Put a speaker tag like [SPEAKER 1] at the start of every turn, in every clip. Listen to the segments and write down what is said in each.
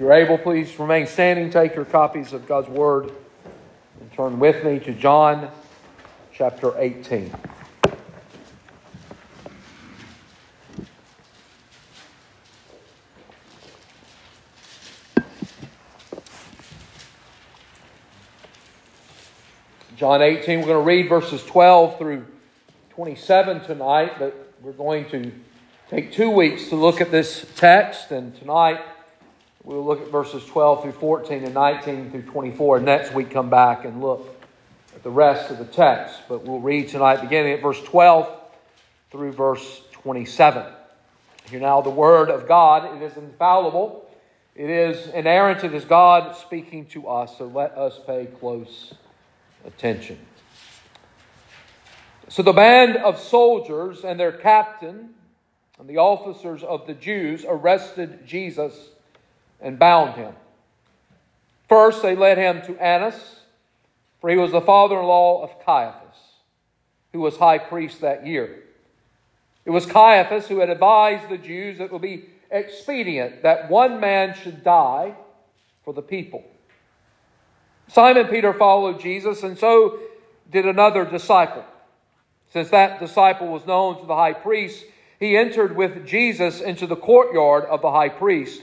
[SPEAKER 1] If you're able, please remain standing. Take your copies of God's Word and turn with me to John chapter 18. John 18, we're going to read verses 12 through 27 tonight, but we're going to take two weeks to look at this text, and tonight we'll look at verses 12 through 14 and 19 through 24. And next week, come back and look at the rest of the text. But we'll read tonight beginning at verse 12 through verse 27. Hear now the word of God. It is infallible, it is inerrant, it is God speaking to us, so let us pay close attention. So the band of soldiers and their captain and the officers of the Jews arrested Jesus and bound him. First, they led him to Annas, for he was the father in law of Caiaphas, who was high priest that year. It was Caiaphas who had advised the Jews that it would be expedient that one man should die for the people. Simon Peter followed Jesus, and so did another disciple. Since that disciple was known to the high priest, he entered with Jesus into the courtyard of the high priest.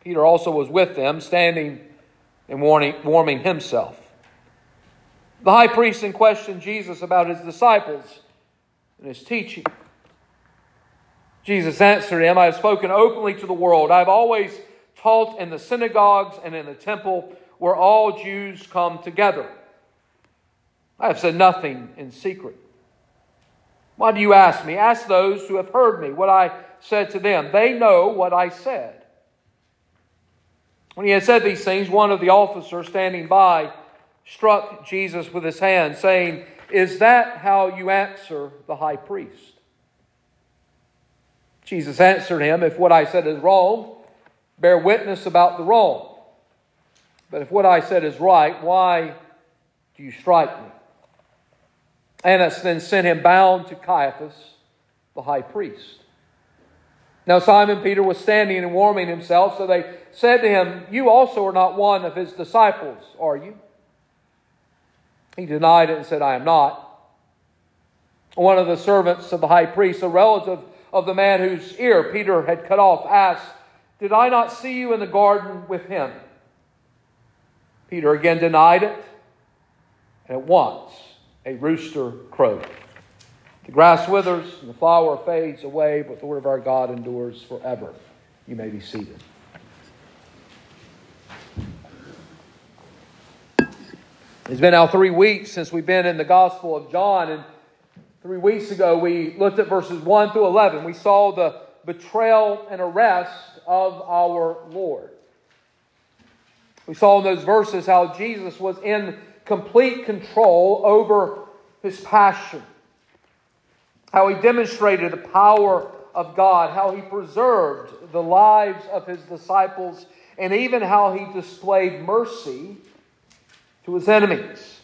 [SPEAKER 1] Peter also was with them, standing and warming himself. The high priest then questioned Jesus about his disciples and his teaching. Jesus answered him, I have spoken openly to the world. I have always taught in the synagogues and in the temple where all Jews come together. I have said nothing in secret. Why do you ask me? Ask those who have heard me what I said to them. They know what I said. When he had said these things, one of the officers standing by struck Jesus with his hand, saying, Is that how you answer the high priest? Jesus answered him, If what I said is wrong, bear witness about the wrong. But if what I said is right, why do you strike me? Annas then sent him bound to Caiaphas, the high priest. Now Simon Peter was standing and warming himself, so they said to him, You also are not one of his disciples, are you? He denied it and said, I am not. One of the servants of the high priest, a relative of the man whose ear Peter had cut off, asked, Did I not see you in the garden with him? Peter again denied it, and at once a rooster crowed. The grass withers and the flower fades away, but the word of our God endures forever. You may be seated. It's been now three weeks since we've been in the Gospel of John, and Three weeks ago, we looked at verses 1 through 11. We saw the betrayal and arrest of our Lord. We saw in those verses how Jesus was in complete control over his passion, how he demonstrated the power of God, how he preserved the lives of his disciples, and even how he displayed mercy to his enemies.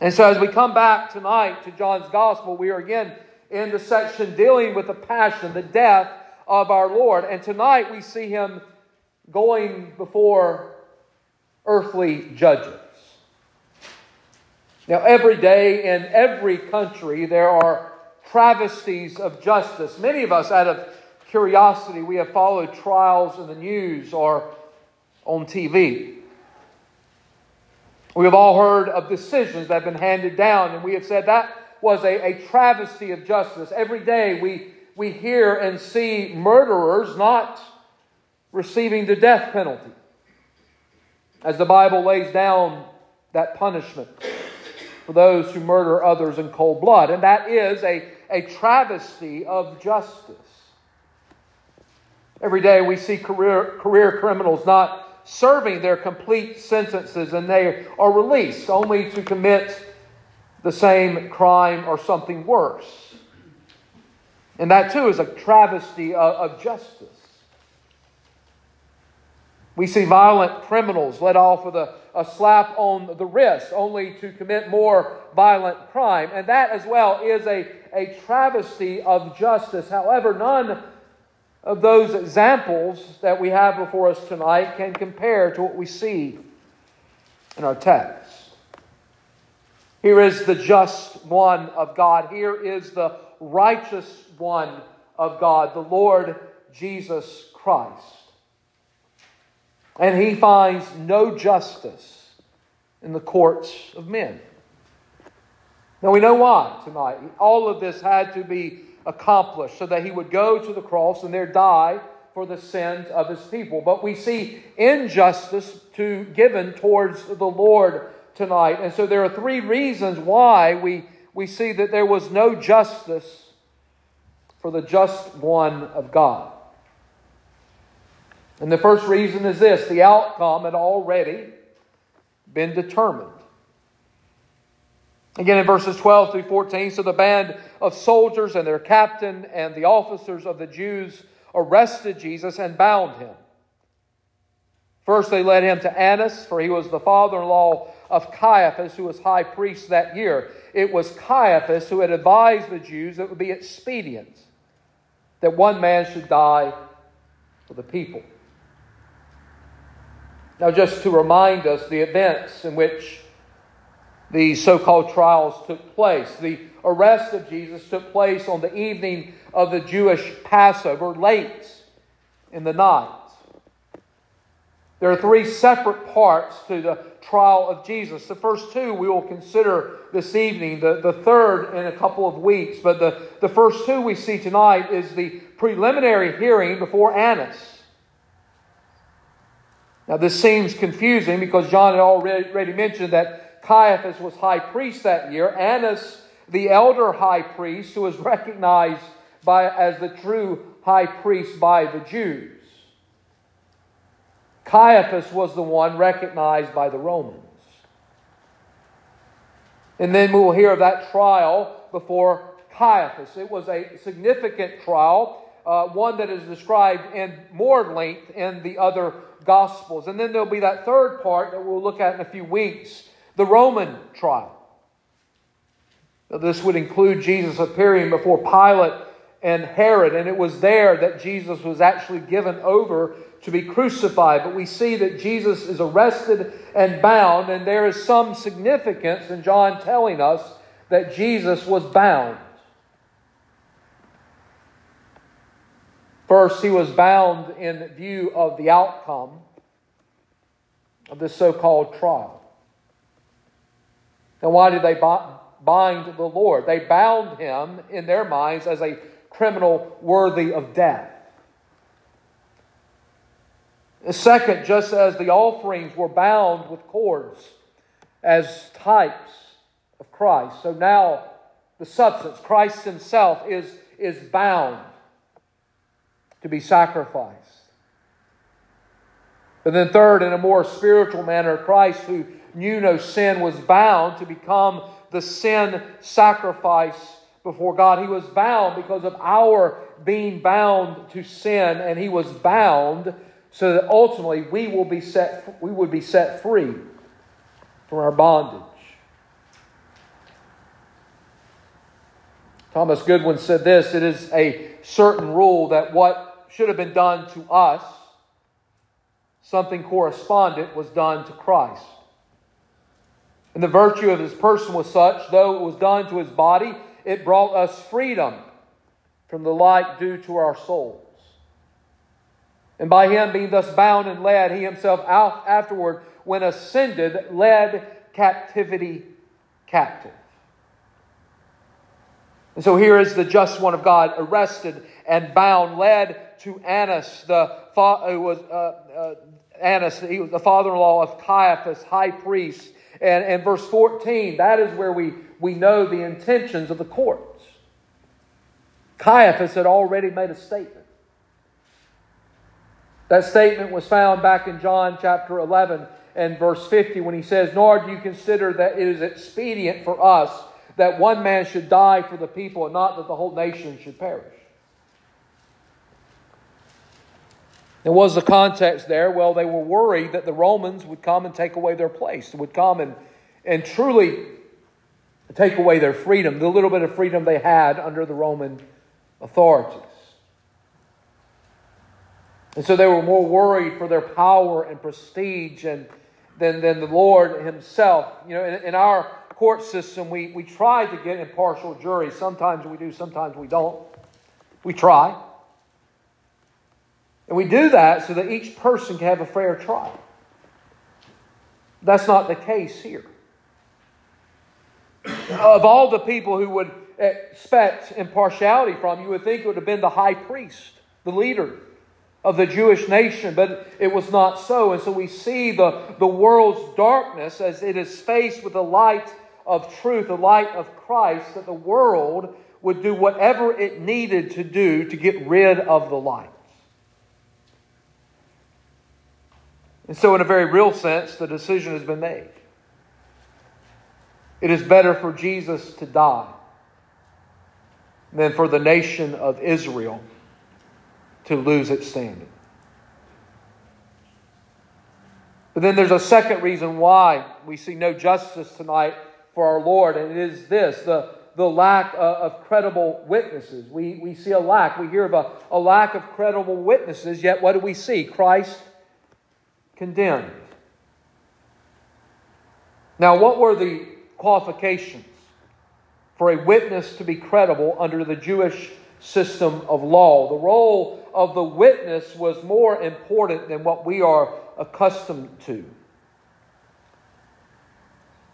[SPEAKER 1] And so, as we come back tonight to John's Gospel, we are again in the section dealing with the passion, the death of our Lord. And tonight we see him going before earthly judges. Now, every day in every country, there are travesties of justice. Many of us, out of curiosity, we have followed trials in the news or on TV. We have all heard of decisions that have been handed down, and we have said that was a, a travesty of justice. Every day we, we hear and see murderers not receiving the death penalty, as the Bible lays down that punishment for those who murder others in cold blood. And that is a, a travesty of justice. Every day we see career, career criminals not serving their complete sentences and they are released only to commit the same crime or something worse. And that too is a travesty of, of justice. We see violent criminals let off with a, a slap on the wrist only to commit more violent crime. And that as well is a, a travesty of justice. However, none of those examples that we have before us tonight can compare to what we see in our text. Here is the just one of God. Here is the righteous one of God, the Lord Jesus Christ. And he finds no justice in the courts of men. Now we know why tonight. All of this had to be accomplished so that he would go to the cross and there die for the sins of his people. But we see injustice to given towards the Lord tonight. And so there are three reasons why we, we see that there was no justice for the just one of God. And the first reason is this the outcome had already been determined. Again, in verses 12 through 14, so the band of soldiers and their captain and the officers of the Jews arrested Jesus and bound him. First, they led him to Annas, for he was the father in law of Caiaphas, who was high priest that year. It was Caiaphas who had advised the Jews that it would be expedient that one man should die for the people. Now, just to remind us the events in which the so called trials took place. The arrest of Jesus took place on the evening of the Jewish Passover, late in the night. There are three separate parts to the trial of Jesus. The first two we will consider this evening, the, the third in a couple of weeks. But the, the first two we see tonight is the preliminary hearing before Annas. Now, this seems confusing because John had already mentioned that Caiaphas was high priest that year. Annas, the elder high priest, who was recognized by, as the true high priest by the Jews. Caiaphas was the one recognized by the Romans. And then we will hear of that trial before Caiaphas. It was a significant trial, uh, one that is described in more length in the other Gospels. And then there'll be that third part that we'll look at in a few weeks the Roman trial. This would include Jesus appearing before Pilate and Herod, and it was there that Jesus was actually given over to be crucified. But we see that Jesus is arrested and bound, and there is some significance in John telling us that Jesus was bound. First, he was bound in view of the outcome of this so called trial. And why did they bind the Lord? They bound him in their minds as a criminal worthy of death. Second, just as the offerings were bound with cords as types of Christ, so now the substance, Christ Himself, is, is bound to be sacrificed. But then, third, in a more spiritual manner, Christ, who knew no sin, was bound to become the sin sacrifice before God. He was bound because of our being bound to sin, and he was bound so that ultimately we will be set we would be set free from our bondage. Thomas Goodwin said this it is a certain rule that what should have been done to us, something correspondent was done to Christ. And the virtue of his person was such, though it was done to his body, it brought us freedom from the like due to our souls. And by him being thus bound and led, he himself afterward, when ascended, led captivity captive. And so here is the just one of God, arrested and bound, led to Annas, the who was uh, uh, Annas, he was the father-in-law of Caiaphas, high priest. And, and verse 14, that is where we, we know the intentions of the courts. Caiaphas had already made a statement. That statement was found back in John chapter 11 and verse 50 when he says, Nor do you consider that it is expedient for us that one man should die for the people and not that the whole nation should perish. And what was the context there? Well, they were worried that the Romans would come and take away their place, would come and, and truly take away their freedom, the little bit of freedom they had under the Roman authorities. And so they were more worried for their power and prestige and, than, than the Lord Himself. You know, in, in our court system, we, we try to get impartial juries. Sometimes we do, sometimes we don't. We try. And we do that so that each person can have a fair trial. That's not the case here. Of all the people who would expect impartiality from, you would think it would have been the high priest, the leader of the Jewish nation, but it was not so. And so we see the, the world's darkness as it is faced with the light of truth, the light of Christ, that the world would do whatever it needed to do to get rid of the light. And so, in a very real sense, the decision has been made. It is better for Jesus to die than for the nation of Israel to lose its standing. But then there's a second reason why we see no justice tonight for our Lord, and it is this the, the lack of, of credible witnesses. We, we see a lack. We hear of a, a lack of credible witnesses, yet what do we see? Christ condemned. Now, what were the qualifications for a witness to be credible under the Jewish system of law? The role of the witness was more important than what we are accustomed to.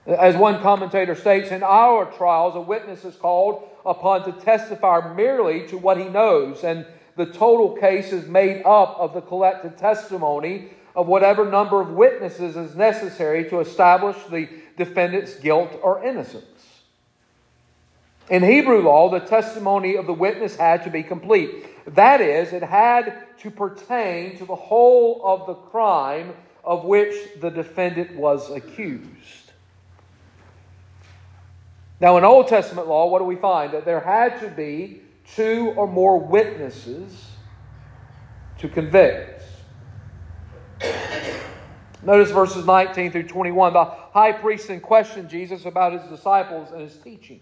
[SPEAKER 1] As one commentator states, in our trials, a witness is called upon to testify merely to what he knows, and the total case is made up of the collected testimony of whatever number of witnesses is necessary to establish the defendant's guilt or innocence. In Hebrew law, the testimony of the witness had to be complete. That is, it had to pertain to the whole of the crime of which the defendant was accused. Now, in Old Testament law, what do we find? That there had to be two or more witnesses to convict. Notice verses 19 through 21. The high priest then questioned Jesus about his disciples and his teaching.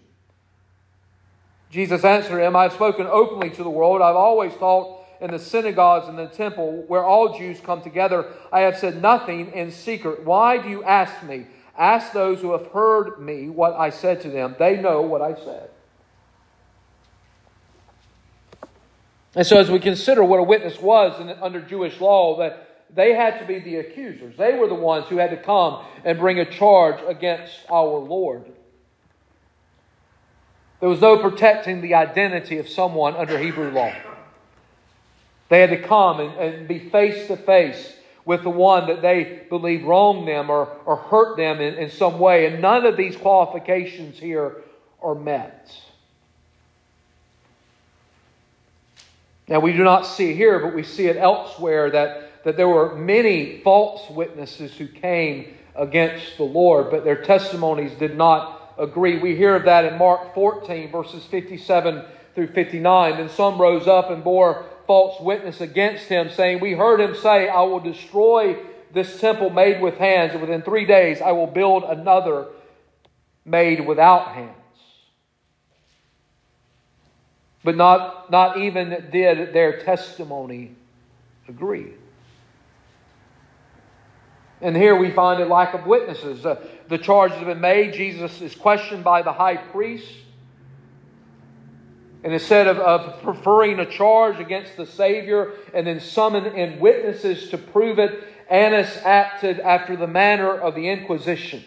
[SPEAKER 1] Jesus answered him, I have spoken openly to the world. I've always taught in the synagogues and the temple where all Jews come together. I have said nothing in secret. Why do you ask me? Ask those who have heard me what I said to them. They know what I said. And so, as we consider what a witness was in, under Jewish law, that they had to be the accusers. They were the ones who had to come and bring a charge against our Lord. There was no protecting the identity of someone under Hebrew law. They had to come and, and be face to face with the one that they believe wronged them or, or hurt them in, in some way. And none of these qualifications here are met. Now, we do not see here, but we see it elsewhere that, that there were many false witnesses who came against the Lord, but their testimonies did not agree. We hear of that in Mark 14, verses 57 through 59. And some rose up and bore false witness against him, saying, We heard him say, I will destroy this temple made with hands, and within three days I will build another made without hands. But not, not even did their testimony agree. And here we find a lack of witnesses. Uh, the charges have been made. Jesus is questioned by the high priest. And instead of, of preferring a charge against the Savior and then summon in witnesses to prove it, Annas acted after the manner of the Inquisition.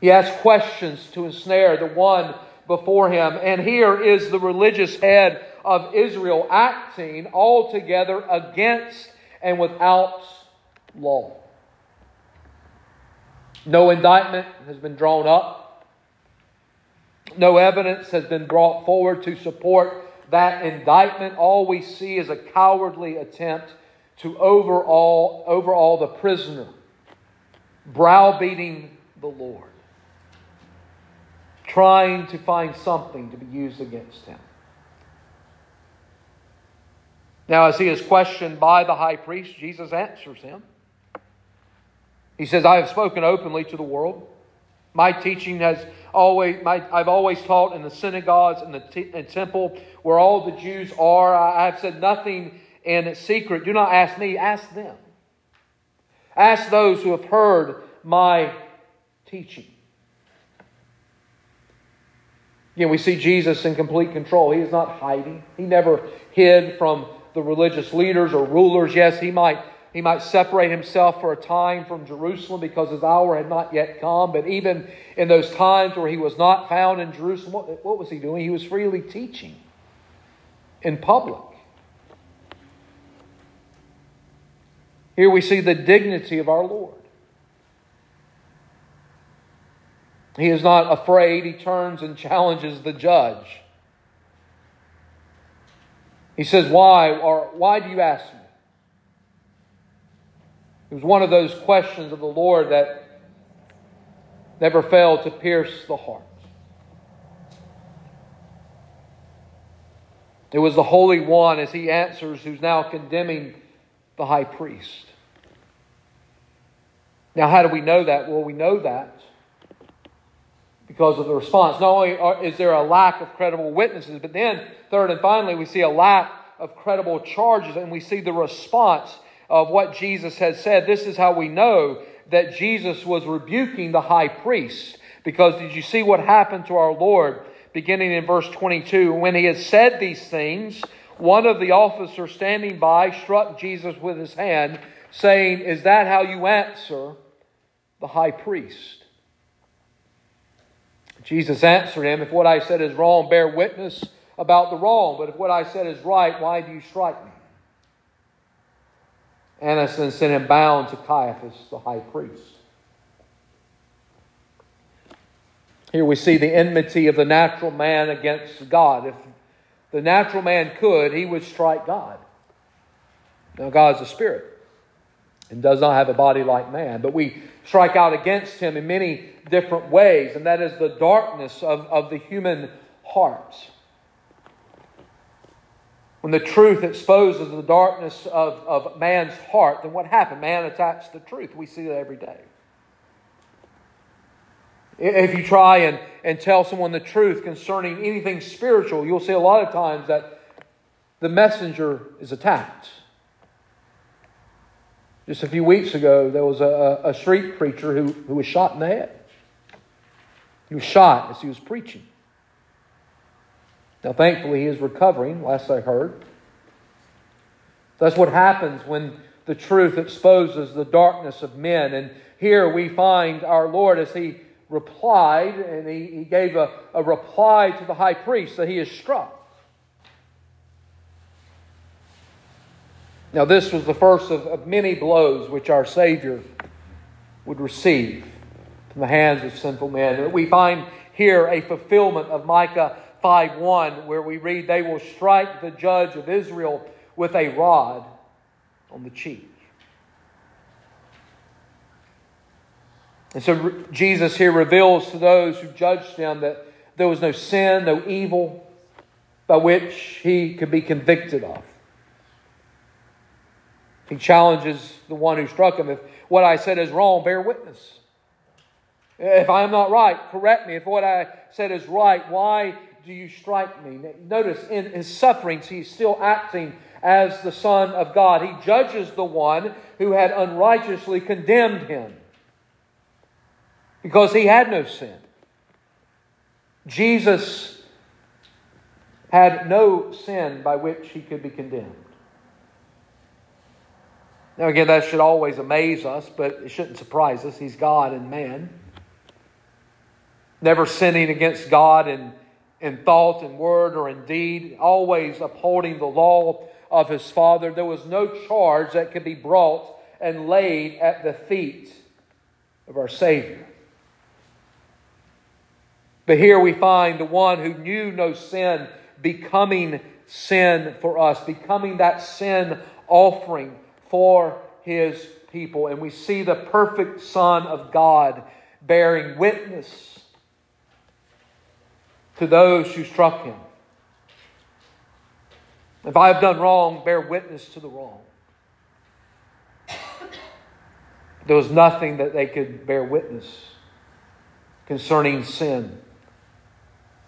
[SPEAKER 1] He asked questions to ensnare the one before him. And here is the religious head of Israel acting altogether against and without law. No indictment has been drawn up. No evidence has been brought forward to support that indictment, all we see is a cowardly attempt to overawe, overawe the prisoner, browbeating the Lord, trying to find something to be used against him. Now, as he is questioned by the high priest, Jesus answers him. He says, I have spoken openly to the world. My teaching has always, my, I've always taught in the synagogues and the and temple where all the Jews are. I have said nothing in secret. Do not ask me, ask them. Ask those who have heard my teaching. Again, we see Jesus in complete control. He is not hiding. He never hid from the religious leaders or rulers. Yes, he might, he might separate himself for a time from Jerusalem because his hour had not yet come. But even in those times where he was not found in Jerusalem, what, what was he doing? He was freely teaching in public. Here we see the dignity of our Lord. He is not afraid. He turns and challenges the judge. He says, Why? Or why do you ask me? It was one of those questions of the Lord that never failed to pierce the heart. It was the Holy One, as he answers, who's now condemning the high priest. Now, how do we know that? Well, we know that because of the response. Not only is there a lack of credible witnesses, but then, third and finally, we see a lack of credible charges and we see the response of what Jesus had said. This is how we know that Jesus was rebuking the high priest. Because did you see what happened to our Lord beginning in verse 22? When he had said these things, one of the officers standing by struck Jesus with his hand, saying, Is that how you answer the high priest? Jesus answered him, If what I said is wrong, bear witness about the wrong. But if what I said is right, why do you strike me? Annas then sent him bound to Caiaphas, the high priest. Here we see the enmity of the natural man against God. If the natural man could, he would strike God. Now, God is a spirit and does not have a body like man. But we strike out against him in many different ways, and that is the darkness of, of the human heart. When the truth exposes the darkness of, of man's heart, then what happened? Man attacks the truth. We see that every day. If you try and, and tell someone the truth concerning anything spiritual, you'll see a lot of times that the messenger is attacked. Just a few weeks ago, there was a, a street preacher who, who was shot in the head. He was shot as he was preaching. Now, thankfully, he is recovering, last I heard. That's what happens when the truth exposes the darkness of men. And here we find our Lord as he replied, and he, he gave a, a reply to the high priest that he is struck. Now, this was the first of, of many blows which our Savior would receive from the hands of sinful men. We find here a fulfillment of Micah 5 1, where we read, They will strike the judge of Israel with a rod on the cheek. And so Jesus here reveals to those who judged him that there was no sin, no evil by which he could be convicted of. He challenges the one who struck him. If what I said is wrong, bear witness. If I am not right, correct me. If what I said is right, why do you strike me? Notice in his sufferings, he's still acting as the Son of God. He judges the one who had unrighteously condemned him because he had no sin. Jesus had no sin by which he could be condemned. Now, again, that should always amaze us, but it shouldn't surprise us. He's God and man. Never sinning against God in, in thought and word or in deed, always upholding the law of his Father. There was no charge that could be brought and laid at the feet of our Savior. But here we find the one who knew no sin becoming sin for us, becoming that sin offering for his people. And we see the perfect Son of God bearing witness to those who struck him. If I have done wrong, bear witness to the wrong. There was nothing that they could bear witness concerning sin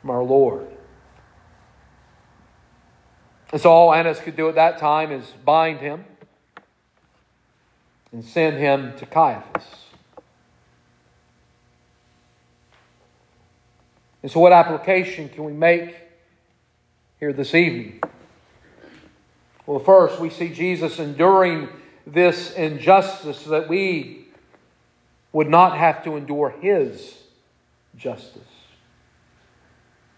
[SPEAKER 1] from our Lord. And so all Annas could do at that time is bind him and send him to Caiaphas. And so, what application can we make here this evening? Well, first, we see Jesus enduring this injustice so that we would not have to endure his justice.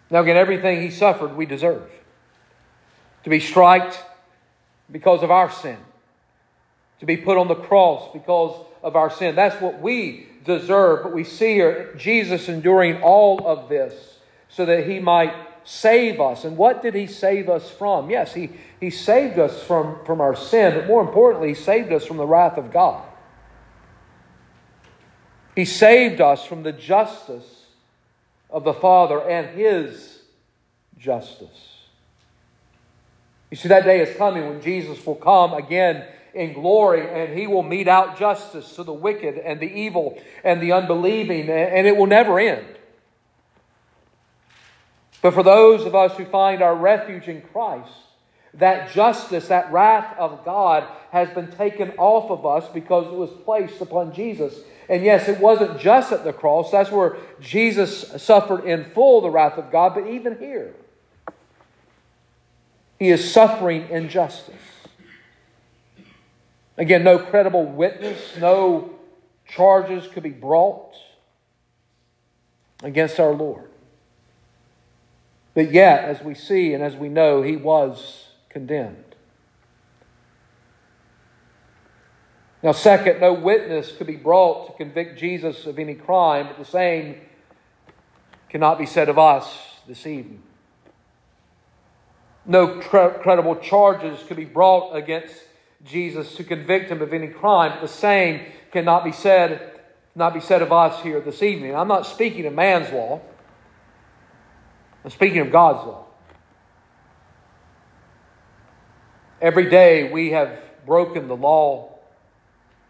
[SPEAKER 1] Now, again, everything he suffered, we deserve. To be striked because of our sin, to be put on the cross because of our sin. That's what we deserve. But we see here Jesus enduring all of this so that he might save us. And what did he save us from? Yes, he, he saved us from, from our sin, but more importantly, he saved us from the wrath of God. He saved us from the justice of the Father and his justice. You see, that day is coming when Jesus will come again in glory and he will mete out justice to the wicked and the evil and the unbelieving, and it will never end. But for those of us who find our refuge in Christ, that justice, that wrath of God has been taken off of us because it was placed upon Jesus. And yes, it wasn't just at the cross, that's where Jesus suffered in full the wrath of God, but even here, he is suffering injustice. Again, no credible witness, no charges could be brought against our Lord. But yet, as we see and as we know, he was condemned. Now, second, no witness could be brought to convict Jesus of any crime, but the same cannot be said of us this evening. No cre- credible charges could be brought against Jesus to convict him of any crime, the same cannot be said, not be said of us here this evening. I'm not speaking of man's law. I'm speaking of God's law. Every day we have broken the law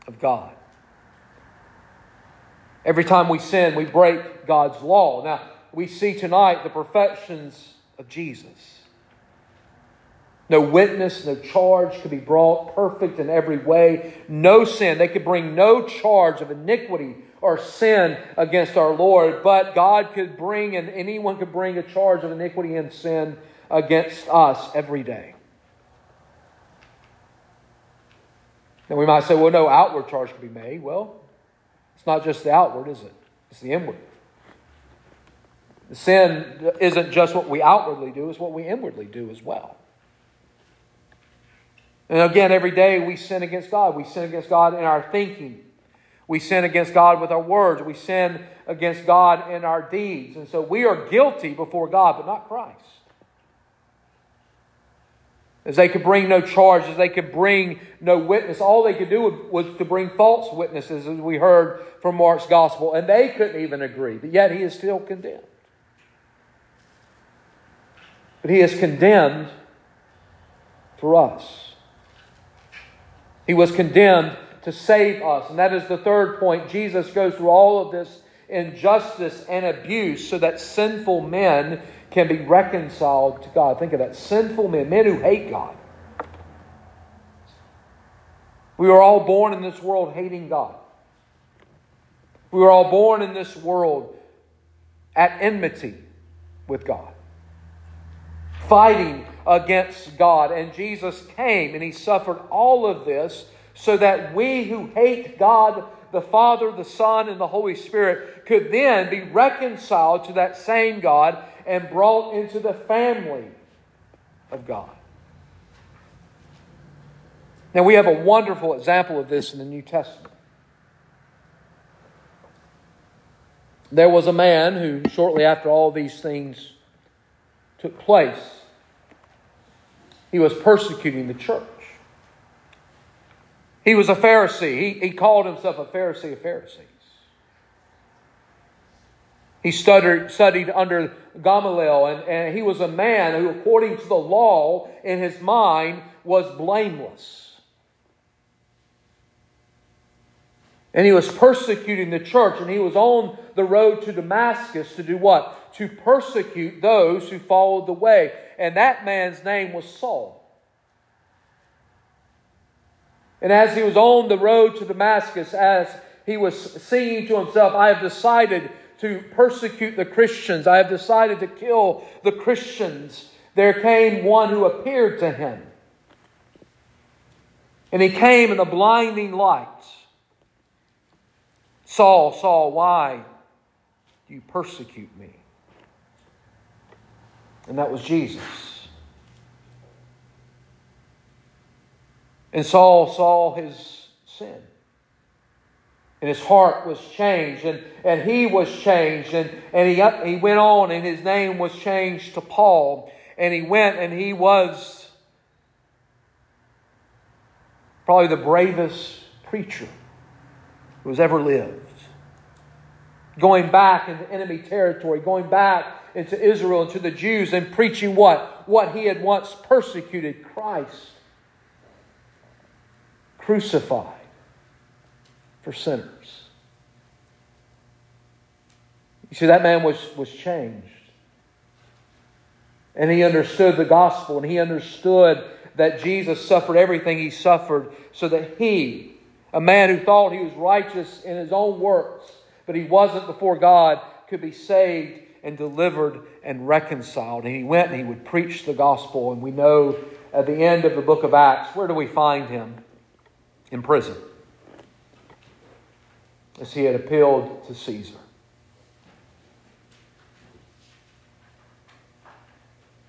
[SPEAKER 1] of God. Every time we sin, we break God's law. Now, we see tonight the perfections of Jesus. No witness, no charge could be brought, perfect in every way, no sin. They could bring no charge of iniquity or sin against our Lord, but God could bring, and anyone could bring a charge of iniquity and sin against us every day. And we might say, well, no outward charge can be made. Well, it's not just the outward, is it? It's the inward. The sin isn't just what we outwardly do, it's what we inwardly do as well. And again, every day we sin against God. We sin against God in our thinking, we sin against God with our words. We sin against God in our deeds. And so we are guilty before God, but not Christ. As they could bring no charges, they could bring no witness. All they could do was to bring false witnesses, as we heard from Mark's gospel, and they couldn't even agree. But yet he is still condemned. But he is condemned for us. He was condemned to save us. And that is the third point. Jesus goes through all of this injustice and abuse so that sinful men can be reconciled to God. Think of that. Sinful men, men who hate God. We were all born in this world hating God. We were all born in this world at enmity with God, fighting against God. And Jesus came and he suffered all of this so that we who hate God, the Father, the Son, and the Holy Spirit could then be reconciled to that same God and brought into the family of God. Now, we have a wonderful example of this in the New Testament. There was a man who, shortly after all these things took place, He was persecuting the church. He was a Pharisee. He, he called himself a Pharisee of Pharisees. He studied, under Gamaliel, and, and he was a man who, according to the law in his mind, was blameless. And he was persecuting the church, and he was on the road to Damascus to do what? To persecute those who followed the way. And that man's name was Saul. And as he was on the road to Damascus, as he was singing to himself, I have decided to persecute the Christians, I have decided to kill the Christians, there came one who appeared to him. And he came in a blinding light. Saul, Saul, why do you persecute me? And that was Jesus. And Saul saw his sin. And his heart was changed, and, and he was changed, and, and he, he went on, and his name was changed to Paul. And he went, and he was probably the bravest preacher who has ever lived. Going back into enemy territory, going back into Israel and to the Jews and preaching what? What he had once persecuted Christ. Crucified for sinners. You see, that man was, was changed. And he understood the gospel and he understood that Jesus suffered everything he suffered so that he, a man who thought he was righteous in his own works, but he wasn't before God, could be saved and delivered and reconciled. And he went and he would preach the gospel. And we know at the end of the book of Acts, where do we find him? In prison. As he had appealed to Caesar.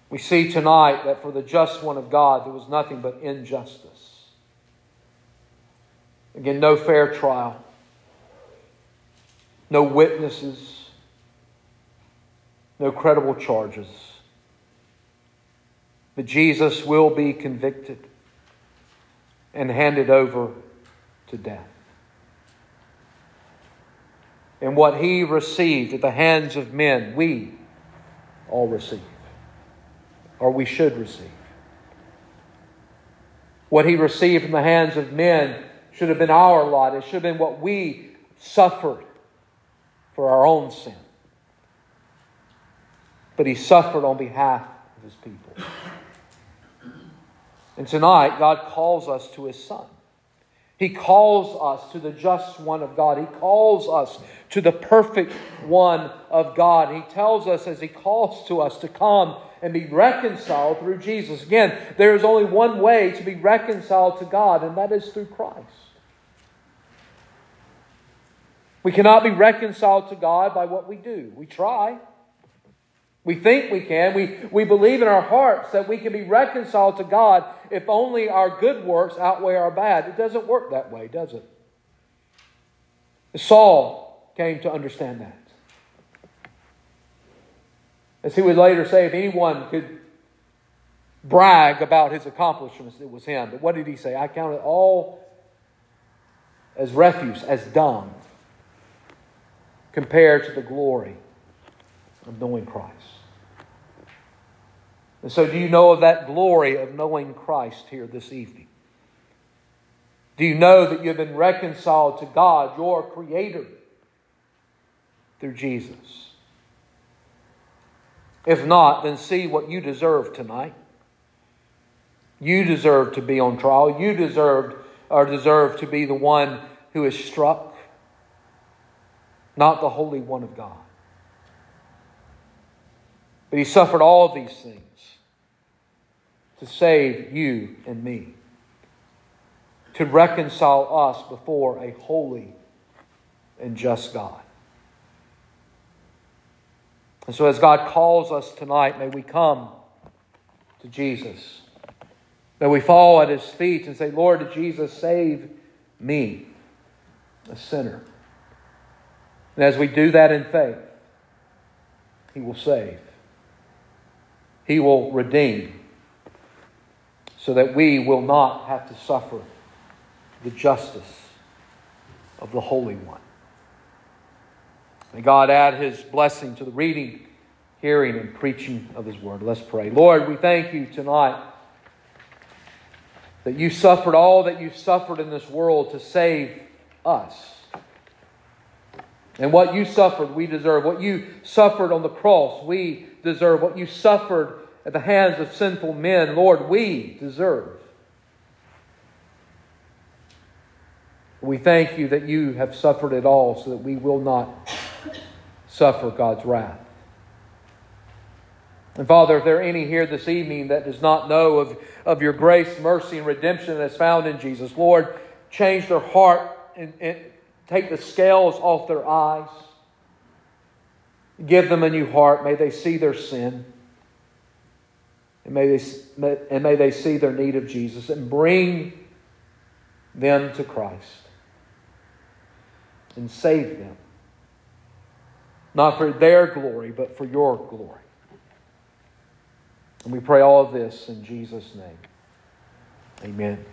[SPEAKER 1] We see tonight that for the just one of God, there was nothing but injustice. Again, no fair trial, no witnesses, no credible charges. But Jesus will be convicted and handed over to death. And what he received at the hands of men, we all receive, or we should receive. What he received from the hands of men should have been our lot. It should have been what we suffered for our own sin. But he suffered on behalf of his people. And tonight, God calls us to his Son. He calls us to the just one of God. He calls us to the perfect one of God. He tells us as He calls to us to come and be reconciled through Jesus. Again, there is only one way to be reconciled to God, and that is through Christ. We cannot be reconciled to God by what we do. We try. We think we can. We, we believe in our hearts that we can be reconciled to God if only our good works outweigh our bad. It doesn't work that way, does it? Saul came to understand that. As he would later say, if anyone could brag about his accomplishments, it was him. But what did he say? I count it all as refuse, as dung compared to the glory of knowing Christ. And so, do you know of that glory of knowing Christ here this evening? Do you know that you've been reconciled to God, your Creator, through Jesus? If not, then see what you deserve tonight. You deserve to be on trial. You deserved or deserve to be the one who is struck not the Holy One of God. But he suffered all these things to save you and me, to reconcile us before a holy and just God. And so, as God calls us tonight, may we come to Jesus. May we fall at his feet and say, Lord, Jesus, save me, a sinner. And as we do that in faith, He will save, He will redeem, so that we will not have to suffer the justice of the Holy One. May God add his blessing to the reading, hearing, and preaching of his word. Let's pray. Lord, we thank you tonight that you suffered all that you suffered in this world to save us. And what you suffered, we deserve. What you suffered on the cross, we deserve. What you suffered at the hands of sinful men, Lord, we deserve. We thank you that you have suffered it all so that we will not suffer God's wrath. And Father, if there are any here this evening that does not know of, of your grace, mercy, and redemption that's found in Jesus, Lord, change their heart and, and take the scales off their eyes. Give them a new heart. May they see their sin. And may they, and may they see their need of Jesus and bring them to Christ and save them. Not for their glory, but for your glory. And we pray all of this in Jesus' name. Amen.